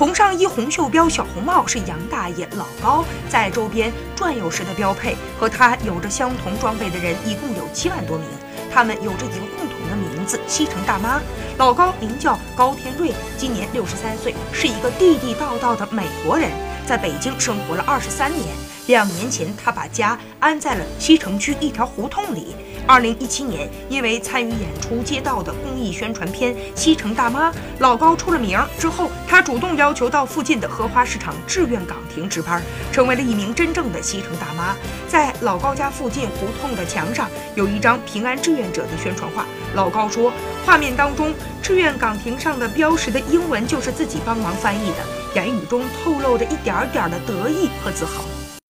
红上衣、红袖标、小红帽是杨大爷、老高在周边转悠时的标配。和他有着相同装备的人一共有七万多名，他们有着一个共同的名字——西城大妈。老高名叫高天瑞，今年六十三岁，是一个地地道道的美国人，在北京生活了二十三年。两年前，他把家安在了西城区一条胡同里。二零一七年，因为参与演出街道的公益宣传片《西城大妈》，老高出了名之后，他主动要求到附近的荷花市场志愿岗亭值班，成为了一名真正的西城大妈。在老高家附近胡同的墙上有一张平安志愿者的宣传画。老高说，画面当中志愿岗亭上的标识的英文就是自己帮忙翻译的，言语中透露着一点点的得意和自豪。